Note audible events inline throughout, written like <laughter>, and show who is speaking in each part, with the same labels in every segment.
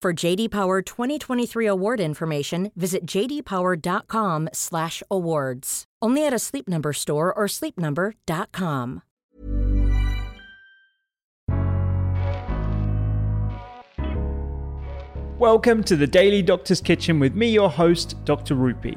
Speaker 1: For JD Power 2023 award information, visit jdpower.com/awards. Only at a Sleep Number store or sleepnumber.com.
Speaker 2: Welcome to the Daily Doctor's Kitchen with me, your host, Dr. Rupy.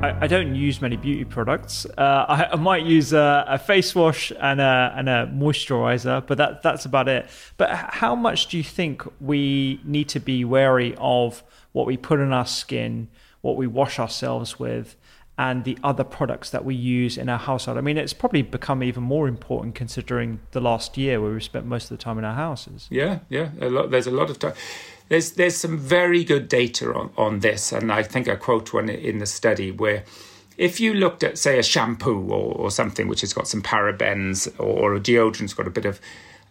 Speaker 2: I, don't use many beauty products. Uh, I, I, might use a, a, face wash and a, and a moisturizer, but that, that's about it. But how much do you think we need to be wary of what we put on our skin, what we wash ourselves with, and the other products that we use in our household? I mean, it's probably become even more important considering the last year where we spent most of the time in our houses.
Speaker 3: Yeah, yeah. A lot, there's a lot of time there's there's some very good data on, on this, and I think I quote one in the study where if you looked at say a shampoo or, or something which has got some parabens or, or a deodorant's got a bit of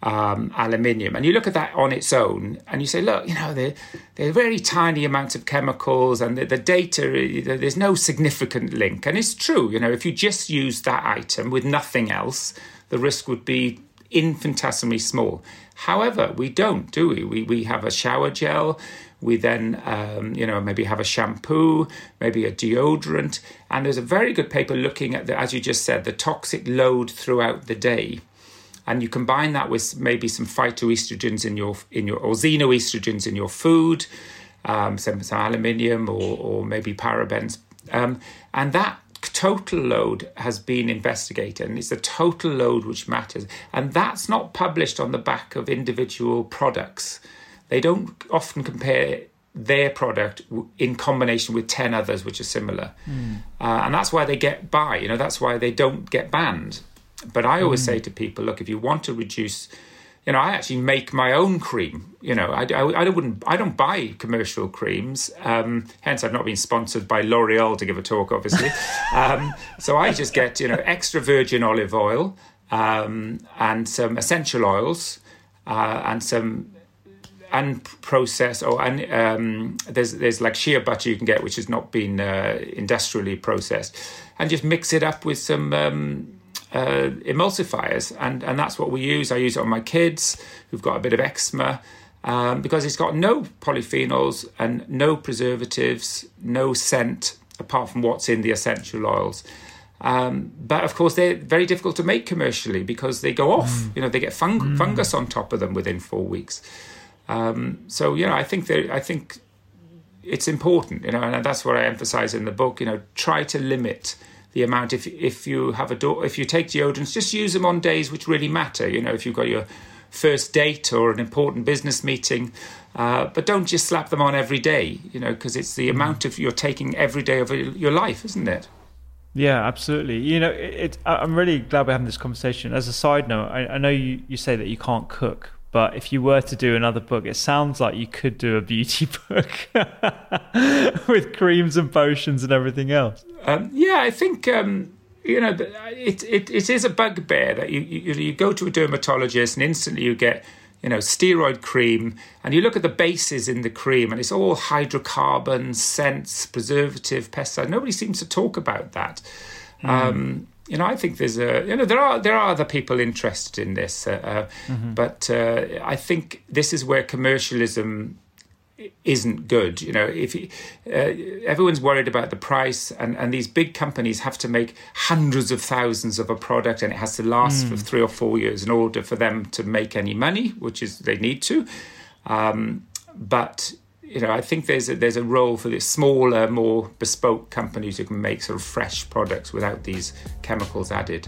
Speaker 3: um, aluminium, and you look at that on its own, and you say, look, you know, they're, they're very tiny amounts of chemicals, and the, the data, there's no significant link. And it's true, you know, if you just use that item with nothing else, the risk would be infinitesimally small. However, we don't, do we? We, we have a shower gel. We then, um, you know, maybe have a shampoo, maybe a deodorant. And there's a very good paper looking at, the, as you just said, the toxic load throughout the day. And you combine that with maybe some phytoestrogens in your, in your or xenoestrogens in your food, um, some, some aluminium or, or maybe parabens. Um, and that total load has been investigated and it's the total load which matters and that's not published on the back of individual products they don't often compare their product in combination with 10 others which are similar mm. uh, and that's why they get by you know that's why they don't get banned but i always mm. say to people look if you want to reduce you know, I actually make my own cream. You know, I, I, I wouldn't, I don't buy commercial creams. Um, hence, I've not been sponsored by L'Oreal to give a talk, obviously. <laughs> um, so I just get, you know, extra virgin olive oil um, and some essential oils uh, and some unprocessed or and um, there's there's like shea butter you can get which has not been uh, industrially processed, and just mix it up with some um, uh, emulsifiers, and and that's what we use. I use it on my kids who've got a bit of eczema. Um, because it's got no polyphenols and no preservatives, no scent apart from what's in the essential oils. Um, but of course, they're very difficult to make commercially because they go off. Mm. You know, they get fung- mm. fungus on top of them within four weeks. Um, so you know, I think that I think it's important. You know, and that's what I emphasize in the book. You know, try to limit the amount if if you have a do- if you take deodorants just use them on days which really matter you know if you've got your first date or an important business meeting uh, but don't just slap them on every day you know because it's the mm. amount of you're taking every day of your life isn't it
Speaker 2: yeah, absolutely. You know, it, it, I'm really glad we're having this conversation. As a side note, I, I know you, you say that you can't cook, but if you were to do another book, it sounds like you could do a beauty <laughs> book <laughs> with creams and potions and everything else.
Speaker 3: Um, yeah, I think um, you know it, it it is a bugbear that you, you you go to a dermatologist and instantly you get you know, steroid cream, and you look at the bases in the cream, and it's all hydrocarbons, scents, preservative, pesticide. Nobody seems to talk about that. Mm. Um, you know, I think there's a, you know, there are there are other people interested in this, uh, uh, mm-hmm. but uh, I think this is where commercialism isn't good. You know, if uh, everyone's worried about the price, and, and these big companies have to make hundreds of thousands of a product, and it has to last mm. for three or four years in order for them to make any money, which is they need to. Um, but you know, I think there's a, there's a role for the smaller, more bespoke companies who can make sort of fresh products without these chemicals added.